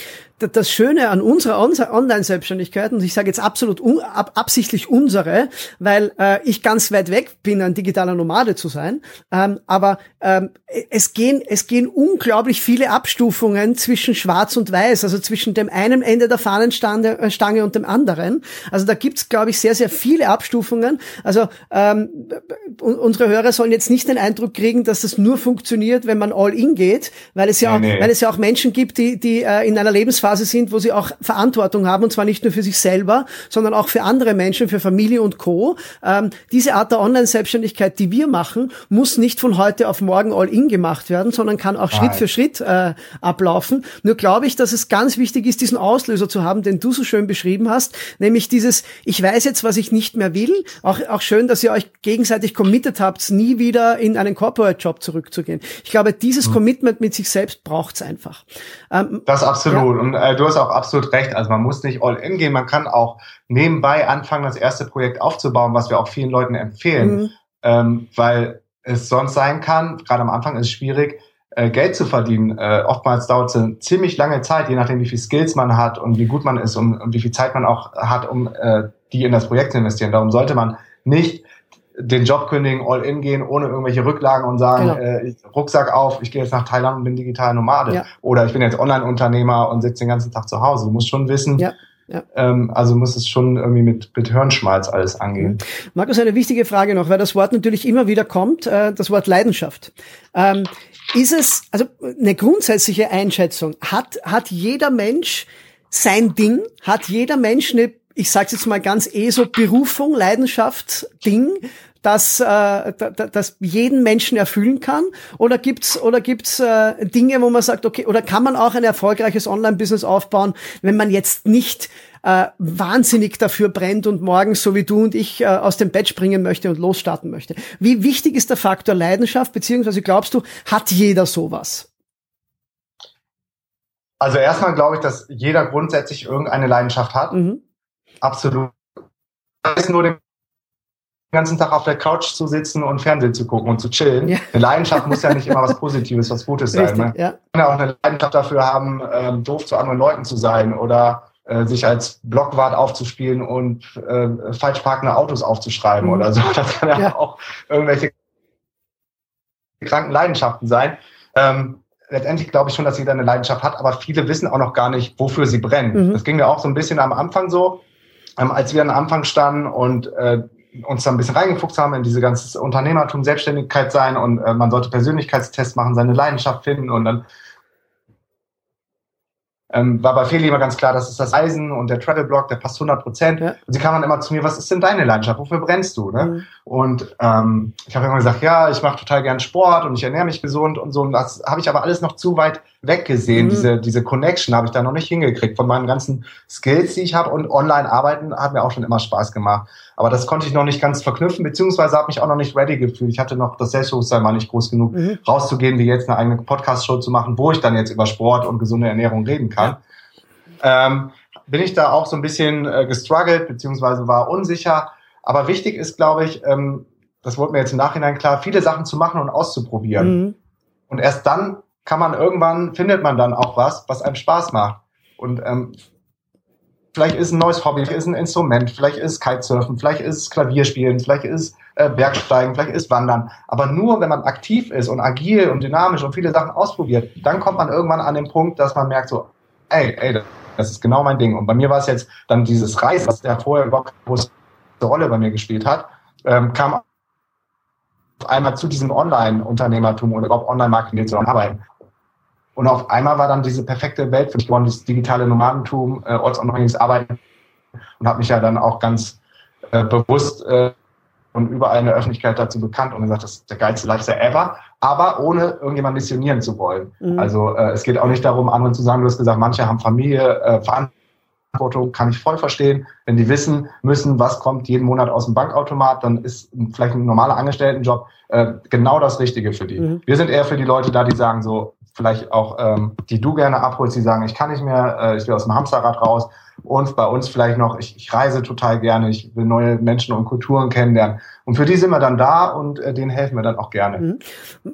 Das Schöne an unserer Online-Selbstständigkeit, und ich sage jetzt absolut un, ab, absichtlich unsere, weil äh, ich ganz weit weg bin, ein digitaler Nomade zu sein, ähm, aber ähm, es, gehen, es gehen unglaublich viele Abstufungen zwischen Schwarz und Weiß, also zwischen dem einen Ende der Fahnenstange äh, und dem anderen. Also da gibt's, glaube ich, sehr, sehr viele Abstufungen. Also ähm, unsere Hörer sollen jetzt nicht den Eindruck kriegen, dass das nur funktioniert, wenn man all in geht, weil es ja, nee, auch, weil es ja auch Menschen gibt, die, die äh, in einer Lebensphase Phase sind, wo sie auch Verantwortung haben, und zwar nicht nur für sich selber, sondern auch für andere Menschen, für Familie und Co. Ähm, diese Art der Online-Selbstständigkeit, die wir machen, muss nicht von heute auf morgen all-in gemacht werden, sondern kann auch Nein. Schritt für Schritt äh, ablaufen. Nur glaube ich, dass es ganz wichtig ist, diesen Auslöser zu haben, den du so schön beschrieben hast, nämlich dieses, ich weiß jetzt, was ich nicht mehr will. Auch, auch schön, dass ihr euch gegenseitig committed habt, nie wieder in einen Corporate-Job zurückzugehen. Ich glaube, dieses mhm. Commitment mit sich selbst braucht's einfach. Ähm, das absolut. Ja. Und äh, du hast auch absolut recht. Also man muss nicht all in gehen. Man kann auch nebenbei anfangen, das erste Projekt aufzubauen, was wir auch vielen Leuten empfehlen. Mhm. Ähm, weil es sonst sein kann, gerade am Anfang ist es schwierig, äh, Geld zu verdienen. Äh, oftmals dauert es eine ziemlich lange Zeit, je nachdem, wie viel Skills man hat und wie gut man ist und, und wie viel Zeit man auch hat, um äh, die in das Projekt zu investieren. Darum sollte man nicht den Job kündigen, all in gehen, ohne irgendwelche Rücklagen und sagen, genau. äh, Rucksack auf, ich gehe jetzt nach Thailand und bin digital Nomade. Ja. Oder ich bin jetzt Online-Unternehmer und sitze den ganzen Tag zu Hause. Du musst schon wissen, ja. Ja. Ähm, also muss es schon irgendwie mit, mit Hirnschmalz alles angehen. Mhm. Markus, eine wichtige Frage noch, weil das Wort natürlich immer wieder kommt, äh, das Wort Leidenschaft. Ähm, ist es, also eine grundsätzliche Einschätzung, hat, hat jeder Mensch sein Ding? Hat jeder Mensch eine ich sage jetzt mal ganz eh so Berufung, Leidenschaft, Ding, das, äh, das jeden Menschen erfüllen kann? Oder gibt's oder gibt's äh, Dinge, wo man sagt, okay, oder kann man auch ein erfolgreiches Online-Business aufbauen, wenn man jetzt nicht äh, wahnsinnig dafür brennt und morgens, so wie du und ich, äh, aus dem Bett springen möchte und losstarten möchte? Wie wichtig ist der Faktor Leidenschaft, beziehungsweise glaubst du, hat jeder sowas? Also erstmal glaube ich, dass jeder grundsätzlich irgendeine Leidenschaft hat. Mhm. Absolut. ist nur den ganzen Tag auf der Couch zu sitzen und Fernsehen zu gucken und zu chillen. Ja. Eine Leidenschaft muss ja nicht immer was Positives, was Gutes sein. Richtig, ne? ja. Man kann ja auch eine Leidenschaft dafür haben, ähm, doof zu anderen Leuten zu sein oder äh, sich als Blockwart aufzuspielen und äh, falsch parkende Autos aufzuschreiben mhm. oder so. Das kann ja, ja, auch irgendwelche kranken Leidenschaften sein. Ähm, letztendlich glaube ich schon, dass jeder eine Leidenschaft hat, aber viele wissen auch noch gar nicht, wofür sie brennen. Mhm. Das ging mir auch so ein bisschen am Anfang so ähm, als wir am Anfang standen und äh, uns da ein bisschen reingefuchst haben in diese ganze Unternehmertum, Selbstständigkeit sein und äh, man sollte Persönlichkeitstests machen, seine Leidenschaft finden und dann ähm, war bei Feli immer ganz klar, das ist das Eisen und der Travel-Blog, der passt 100 Prozent. Ja. Und sie kam dann immer zu mir, was ist denn deine Leidenschaft? Wofür brennst du? Ne? Mhm. Und ähm, ich habe immer gesagt, ja, ich mache total gern Sport und ich ernähre mich gesund und so. Und das habe ich aber alles noch zu weit weggesehen. Mhm. Diese, diese Connection habe ich da noch nicht hingekriegt von meinen ganzen Skills, die ich habe. Und online arbeiten hat mir auch schon immer Spaß gemacht. Aber das konnte ich noch nicht ganz verknüpfen, beziehungsweise habe mich auch noch nicht ready gefühlt. Ich hatte noch das Selbstbewusstsein war nicht groß genug, mhm. rauszugehen, wie jetzt eine eigene Podcast-Show zu machen, wo ich dann jetzt über Sport und gesunde Ernährung reden kann. Ähm, bin ich da auch so ein bisschen äh, gestruggelt, beziehungsweise war unsicher. Aber wichtig ist, glaube ich, ähm, das wurde mir jetzt im Nachhinein klar, viele Sachen zu machen und auszuprobieren. Mhm. Und erst dann kann man irgendwann, findet man dann auch was, was einem Spaß macht. Und ähm, vielleicht ist ein neues Hobby, vielleicht ist ein Instrument, vielleicht ist Kitesurfen, vielleicht ist Klavierspielen, vielleicht ist äh, Bergsteigen, vielleicht ist Wandern. Aber nur wenn man aktiv ist und agil und dynamisch und viele Sachen ausprobiert, dann kommt man irgendwann an den Punkt, dass man merkt so, ey, ey, das ist genau mein Ding. Und bei mir war es jetzt dann dieses Reisen, was der vorher überhaupt große Rolle bei mir gespielt hat, ähm, kam einmal zu diesem Online-Unternehmertum oder überhaupt Online-Marketing zu arbeiten. Und auf einmal war dann diese perfekte Welt für mich geworden, das digitale Nomadentum, äh, ortsunabhängiges Arbeiten und habe mich ja dann auch ganz äh, bewusst äh, und überall in der Öffentlichkeit dazu bekannt und gesagt, das ist der geilste Lifestyle ever, aber ohne irgendjemand missionieren zu wollen. Mhm. Also äh, es geht auch nicht darum, anderen zu sagen, du hast gesagt, manche haben Familie, äh, Verantwortung, kann ich voll verstehen. Wenn die wissen müssen, was kommt jeden Monat aus dem Bankautomat, dann ist vielleicht ein normaler Angestelltenjob äh, genau das Richtige für die. Mhm. Wir sind eher für die Leute da, die sagen so, vielleicht auch, ähm, die du gerne abholst, die sagen, ich kann nicht mehr, äh, ich will aus dem Hamsterrad raus, Und bei uns vielleicht noch, ich, ich reise total gerne, ich will neue Menschen und Kulturen kennenlernen. Und für die sind wir dann da und äh, denen helfen wir dann auch gerne. Mhm.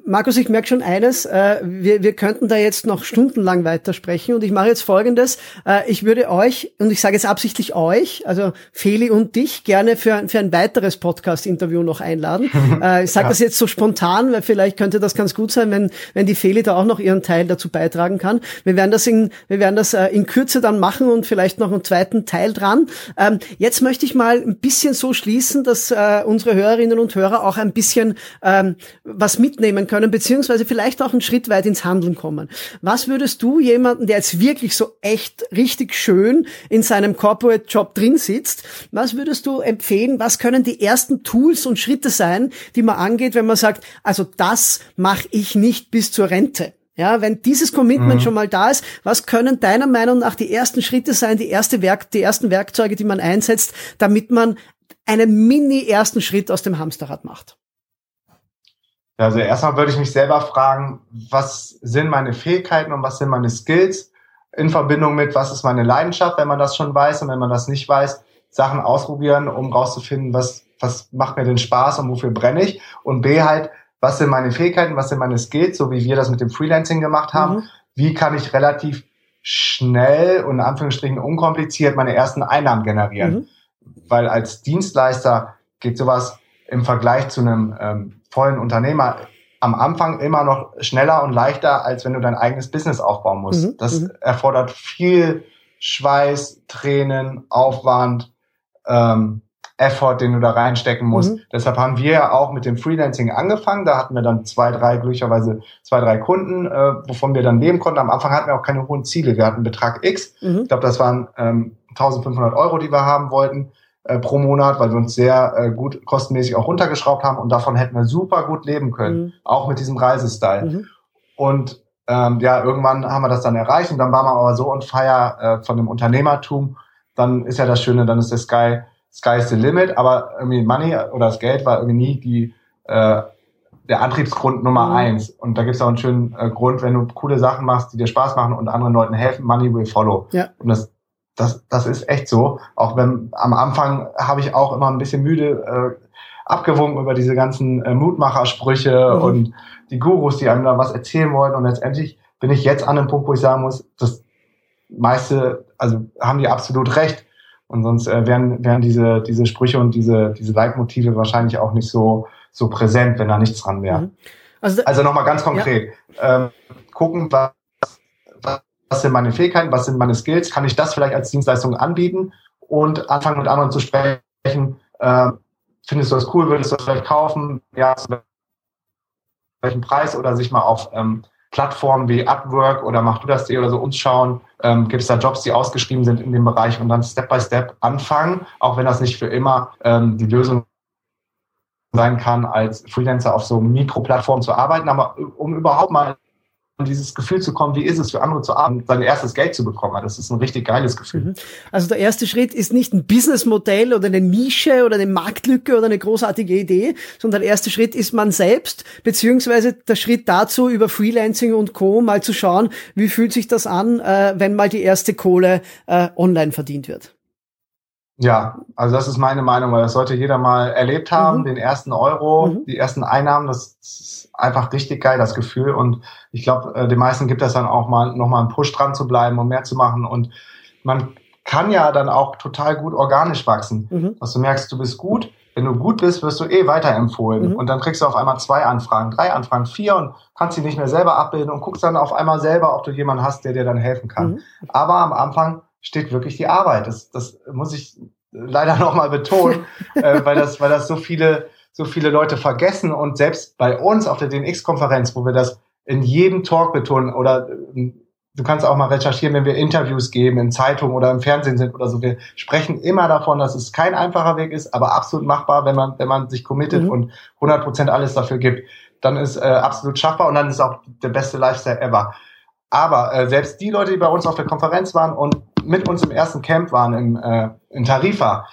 Markus, ich merke schon eines, äh, wir, wir könnten da jetzt noch stundenlang weitersprechen und ich mache jetzt folgendes. Äh, ich würde euch, und ich sage jetzt absichtlich euch, also Feli und dich, gerne für, für ein weiteres Podcast-Interview noch einladen. äh, ich sage ja. das jetzt so spontan, weil vielleicht könnte das ganz gut sein, wenn, wenn die Feli da auch noch ihren Teil dazu beitragen kann. Wir werden das in, wir werden das äh, in Kürze dann machen und vielleicht noch einen zweiten Teil dran. Ähm, jetzt möchte ich mal ein bisschen so schließen, dass äh, unsere Hörerinnen und Hörer auch ein bisschen ähm, was mitnehmen können, beziehungsweise vielleicht auch einen Schritt weit ins Handeln kommen. Was würdest du jemanden, der jetzt wirklich so echt richtig schön in seinem Corporate Job drin sitzt, was würdest du empfehlen? Was können die ersten Tools und Schritte sein, die man angeht, wenn man sagt, also das mache ich nicht bis zur Rente? Ja, wenn dieses Commitment mhm. schon mal da ist, was können deiner Meinung nach die ersten Schritte sein, die erste Werk, die ersten Werkzeuge, die man einsetzt, damit man einen mini ersten Schritt aus dem Hamsterrad macht? Also erstmal würde ich mich selber fragen, was sind meine Fähigkeiten und was sind meine Skills in Verbindung mit, was ist meine Leidenschaft, wenn man das schon weiß und wenn man das nicht weiß, Sachen ausprobieren, um rauszufinden, was, was macht mir denn Spaß und wofür brenne ich. Und B halt, was sind meine Fähigkeiten, was sind meine Skills, so wie wir das mit dem Freelancing gemacht haben. Mhm. Wie kann ich relativ schnell und in Anführungsstrichen unkompliziert meine ersten Einnahmen generieren? Mhm. Weil als Dienstleister geht sowas im Vergleich zu einem ähm, vollen Unternehmer am Anfang immer noch schneller und leichter, als wenn du dein eigenes Business aufbauen musst. Mhm. Das mhm. erfordert viel Schweiß, Tränen, Aufwand, ähm, Effort, den du da reinstecken musst. Mhm. Deshalb haben wir ja auch mit dem Freelancing angefangen. Da hatten wir dann zwei, drei, glücklicherweise zwei, drei Kunden, äh, wovon wir dann leben konnten. Am Anfang hatten wir auch keine hohen Ziele. Wir hatten Betrag X. Mhm. Ich glaube, das waren ähm, 1500 Euro, die wir haben wollten äh, pro Monat, weil wir uns sehr äh, gut kostenmäßig auch runtergeschraubt haben. Und davon hätten wir super gut leben können. Mhm. Auch mit diesem Reisestyle. Mhm. Und ähm, ja, irgendwann haben wir das dann erreicht. Und dann waren wir aber so on fire äh, von dem Unternehmertum. Dann ist ja das Schöne, dann ist der Sky sky's the limit, aber irgendwie Money oder das Geld war irgendwie nie die, äh, der Antriebsgrund Nummer mhm. eins. Und da gibt es auch einen schönen äh, Grund, wenn du coole Sachen machst, die dir Spaß machen und anderen Leuten helfen, Money will follow. Ja. Und das, das, das ist echt so. Auch wenn am Anfang habe ich auch immer ein bisschen müde äh, abgewunken über diese ganzen äh, Mutmachersprüche mhm. und die Gurus, die einem da was erzählen wollen. Und letztendlich bin ich jetzt an einem Punkt, wo ich sagen muss, das meiste, also haben die absolut recht. Und sonst äh, wären, wären diese, diese Sprüche und diese, diese Leitmotive wahrscheinlich auch nicht so, so präsent, wenn da nichts dran wäre. Mhm. Also, also nochmal ganz konkret. Ja. Ähm, gucken, was, was sind meine Fähigkeiten, was sind meine Skills, kann ich das vielleicht als Dienstleistung anbieten? Und anfangen mit anderen zu sprechen. Äh, findest du das cool, würdest du das vielleicht kaufen? Ja, zu welchem Preis? Oder sich mal auf ähm, Plattformen wie Upwork oder mach du das oder so uns schauen, ähm, gibt es da Jobs, die ausgeschrieben sind in dem Bereich und dann Step by Step anfangen, auch wenn das nicht für immer ähm, die Lösung sein kann, als Freelancer auf so Mikroplattformen zu arbeiten, aber um überhaupt mal dieses Gefühl zu kommen, wie ist es für andere zu arbeiten, sein erstes Geld zu bekommen. Das ist ein richtig geiles Gefühl. Mhm. Also der erste Schritt ist nicht ein Businessmodell oder eine Nische oder eine Marktlücke oder eine großartige Idee, sondern der erste Schritt ist man selbst, beziehungsweise der Schritt dazu über Freelancing und Co. mal zu schauen, wie fühlt sich das an, äh, wenn mal die erste Kohle äh, online verdient wird. Ja, also das ist meine Meinung, weil das sollte jeder mal erlebt haben, mhm. den ersten Euro, mhm. die ersten Einnahmen, das ist einfach richtig geil, das Gefühl. Und ich glaube, äh, den meisten gibt das dann auch mal nochmal einen Push dran zu bleiben und mehr zu machen. Und man kann ja dann auch total gut organisch wachsen. Mhm. Dass du merkst, du bist gut. Wenn du gut bist, wirst du eh weiterempfohlen. Mhm. Und dann kriegst du auf einmal zwei Anfragen, drei Anfragen, vier und kannst sie nicht mehr selber abbilden und guckst dann auf einmal selber, ob du jemanden hast, der dir dann helfen kann. Mhm. Aber am Anfang steht wirklich die Arbeit. Das, das muss ich leider nochmal betonen, äh, weil, das, weil das so viele, so viele Leute vergessen und selbst bei uns auf der DNX-Konferenz, wo wir das in jedem Talk betonen oder äh, du kannst auch mal recherchieren, wenn wir Interviews geben in Zeitungen oder im Fernsehen sind oder so. Wir sprechen immer davon, dass es kein einfacher Weg ist, aber absolut machbar, wenn man, wenn man sich committet mhm. und 100 Prozent alles dafür gibt. Dann ist äh, absolut schaffbar und dann ist auch der beste Lifestyle ever. Aber äh, selbst die Leute, die bei uns auf der Konferenz waren und mit uns im ersten Camp waren im, äh, in Tarifa,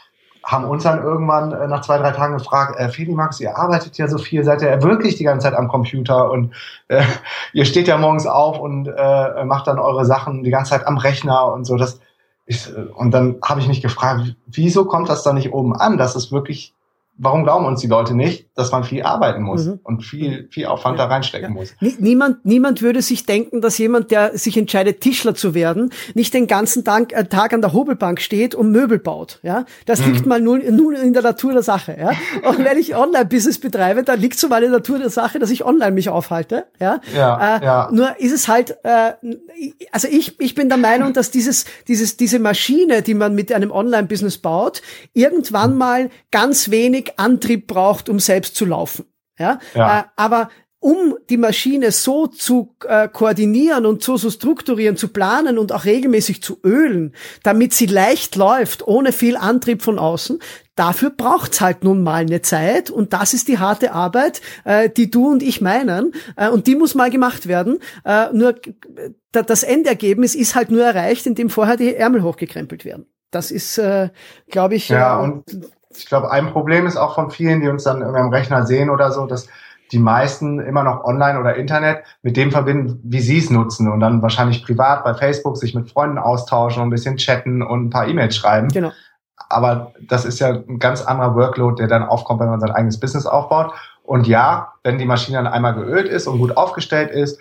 haben uns dann irgendwann äh, nach zwei, drei Tagen gefragt, äh, Feli Max, ihr arbeitet ja so viel, seid ihr wirklich die ganze Zeit am Computer und äh, ihr steht ja morgens auf und äh, macht dann eure Sachen die ganze Zeit am Rechner und so. Das, ich, und dann habe ich mich gefragt, wieso kommt das da nicht oben an, dass es wirklich warum glauben uns die Leute nicht, dass man viel arbeiten muss mhm. und viel, viel Aufwand ja. da reinstecken ja. muss? Niemand, niemand würde sich denken, dass jemand, der sich entscheidet, Tischler zu werden, nicht den ganzen Tag, äh, Tag an der Hobelbank steht und Möbel baut. Ja, das mhm. liegt mal nur, nur in der Natur der Sache. Ja, und wenn ich Online-Business betreibe, dann liegt so mal in der Natur der Sache, dass ich online mich aufhalte. Ja, ja, äh, ja. Nur ist es halt, äh, also ich, ich bin der Meinung, dass dieses, dieses, diese Maschine, die man mit einem Online-Business baut, irgendwann mal ganz wenig wenig Antrieb braucht, um selbst zu laufen. Ja, ja. Äh, aber um die Maschine so zu äh, koordinieren und so zu strukturieren, zu planen und auch regelmäßig zu ölen, damit sie leicht läuft, ohne viel Antrieb von außen, dafür braucht's halt nun mal eine Zeit und das ist die harte Arbeit, äh, die du und ich meinen äh, und die muss mal gemacht werden. Äh, nur das Endergebnis ist halt nur erreicht, indem vorher die Ärmel hochgekrempelt werden. Das ist, äh, glaube ich, ja, und ich glaube, ein Problem ist auch von vielen, die uns dann am Rechner sehen oder so, dass die meisten immer noch online oder Internet mit dem verbinden, wie sie es nutzen und dann wahrscheinlich privat bei Facebook sich mit Freunden austauschen und ein bisschen chatten und ein paar E-Mails schreiben. Genau. Aber das ist ja ein ganz anderer Workload, der dann aufkommt, wenn man sein eigenes Business aufbaut. Und ja, wenn die Maschine dann einmal geölt ist und gut aufgestellt ist,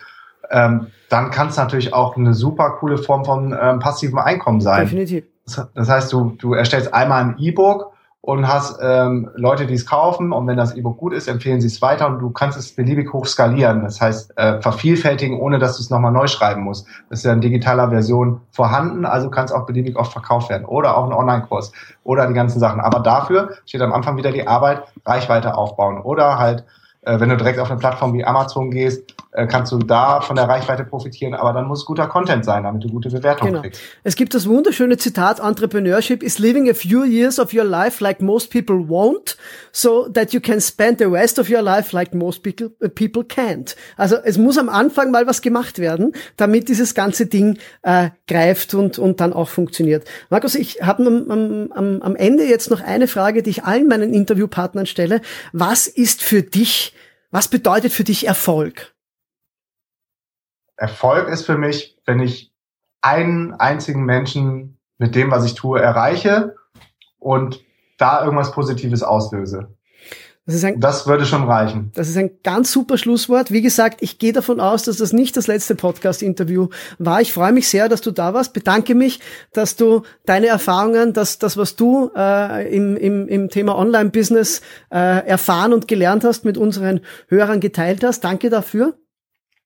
ähm, dann kann es natürlich auch eine super coole Form von ähm, passivem Einkommen sein. Definitiv. Das, das heißt, du, du erstellst einmal ein E-Book und hast ähm, Leute, die es kaufen und wenn das E-Book gut ist, empfehlen sie es weiter und du kannst es beliebig hoch skalieren. Das heißt, äh, vervielfältigen, ohne dass du es nochmal neu schreiben musst. Das ist ja in digitaler Version vorhanden, also kann es auch beliebig oft verkauft werden. Oder auch ein Online-Kurs oder die ganzen Sachen. Aber dafür steht am Anfang wieder die Arbeit, Reichweite aufbauen oder halt wenn du direkt auf eine Plattform wie Amazon gehst, äh, kannst du da von der Reichweite profitieren, aber dann muss guter Content sein, damit du gute Bewertungen genau. kriegst. Es gibt das wunderschöne Zitat, Entrepreneurship is living a few years of your life like most people won't, so that you can spend the rest of your life like most people, uh, people can't. Also es muss am Anfang mal was gemacht werden, damit dieses ganze Ding äh, greift und, und dann auch funktioniert. Markus, ich habe am, am, am Ende jetzt noch eine Frage, die ich allen meinen Interviewpartnern stelle. Was ist für dich was bedeutet für dich Erfolg? Erfolg ist für mich, wenn ich einen einzigen Menschen mit dem, was ich tue, erreiche und da irgendwas Positives auslöse. Das, ein, das, würde schon reichen. Das ist ein ganz super Schlusswort. Wie gesagt, ich gehe davon aus, dass das nicht das letzte Podcast-Interview war. Ich freue mich sehr, dass du da warst. Bedanke mich, dass du deine Erfahrungen, dass das, was du äh, im, im, im Thema Online-Business äh, erfahren und gelernt hast, mit unseren Hörern geteilt hast. Danke dafür.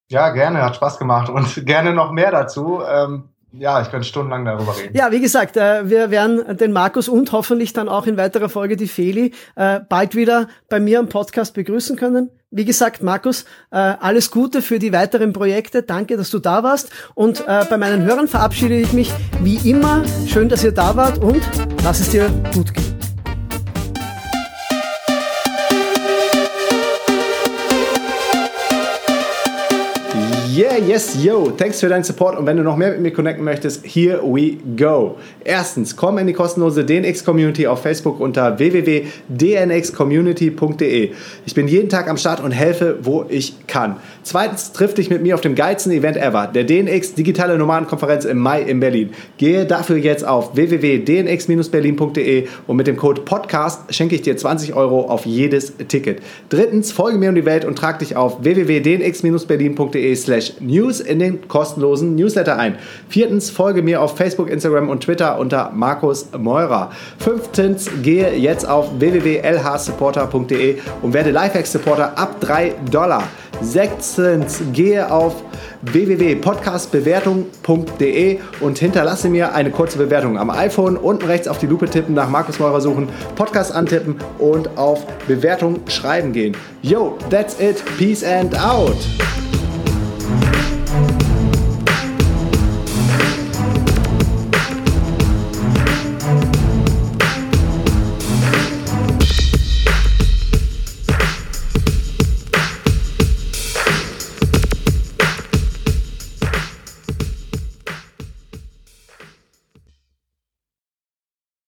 Ja, gerne, hat Spaß gemacht und gerne noch mehr dazu. Ähm ja, ich könnte stundenlang darüber reden. Ja, wie gesagt, äh, wir werden den Markus und hoffentlich dann auch in weiterer Folge die Feli äh, bald wieder bei mir am Podcast begrüßen können. Wie gesagt, Markus, äh, alles Gute für die weiteren Projekte. Danke, dass du da warst. Und bei meinen Hörern verabschiede ich mich wie immer. Schön, dass ihr da wart und lass es dir gut gehen. Yeah, yes, yo. Thanks für deinen Support. Und wenn du noch mehr mit mir connecten möchtest, here we go. Erstens, komm in die kostenlose DNX Community auf Facebook unter www.dnxcommunity.de. Ich bin jeden Tag am Start und helfe, wo ich kann. Zweitens, triff dich mit mir auf dem geilsten Event ever, der DNX Digitale Nomadenkonferenz im Mai in Berlin. Gehe dafür jetzt auf www.dnx-berlin.de und mit dem Code PODCAST schenke ich dir 20 Euro auf jedes Ticket. Drittens, folge mir um die Welt und trag dich auf www.dnx-berlin.de News in den kostenlosen Newsletter ein. Viertens, folge mir auf Facebook, Instagram und Twitter unter Markus Meurer. Fünftens, gehe jetzt auf www.lhsupporter.de und werde Lifehack-Supporter ab 3 Dollar. Sechstens, gehe auf www.podcastbewertung.de und hinterlasse mir eine kurze Bewertung am iPhone. Unten rechts auf die Lupe tippen, nach Markus Meurer suchen, Podcast antippen und auf Bewertung schreiben gehen. Yo, that's it. Peace and out.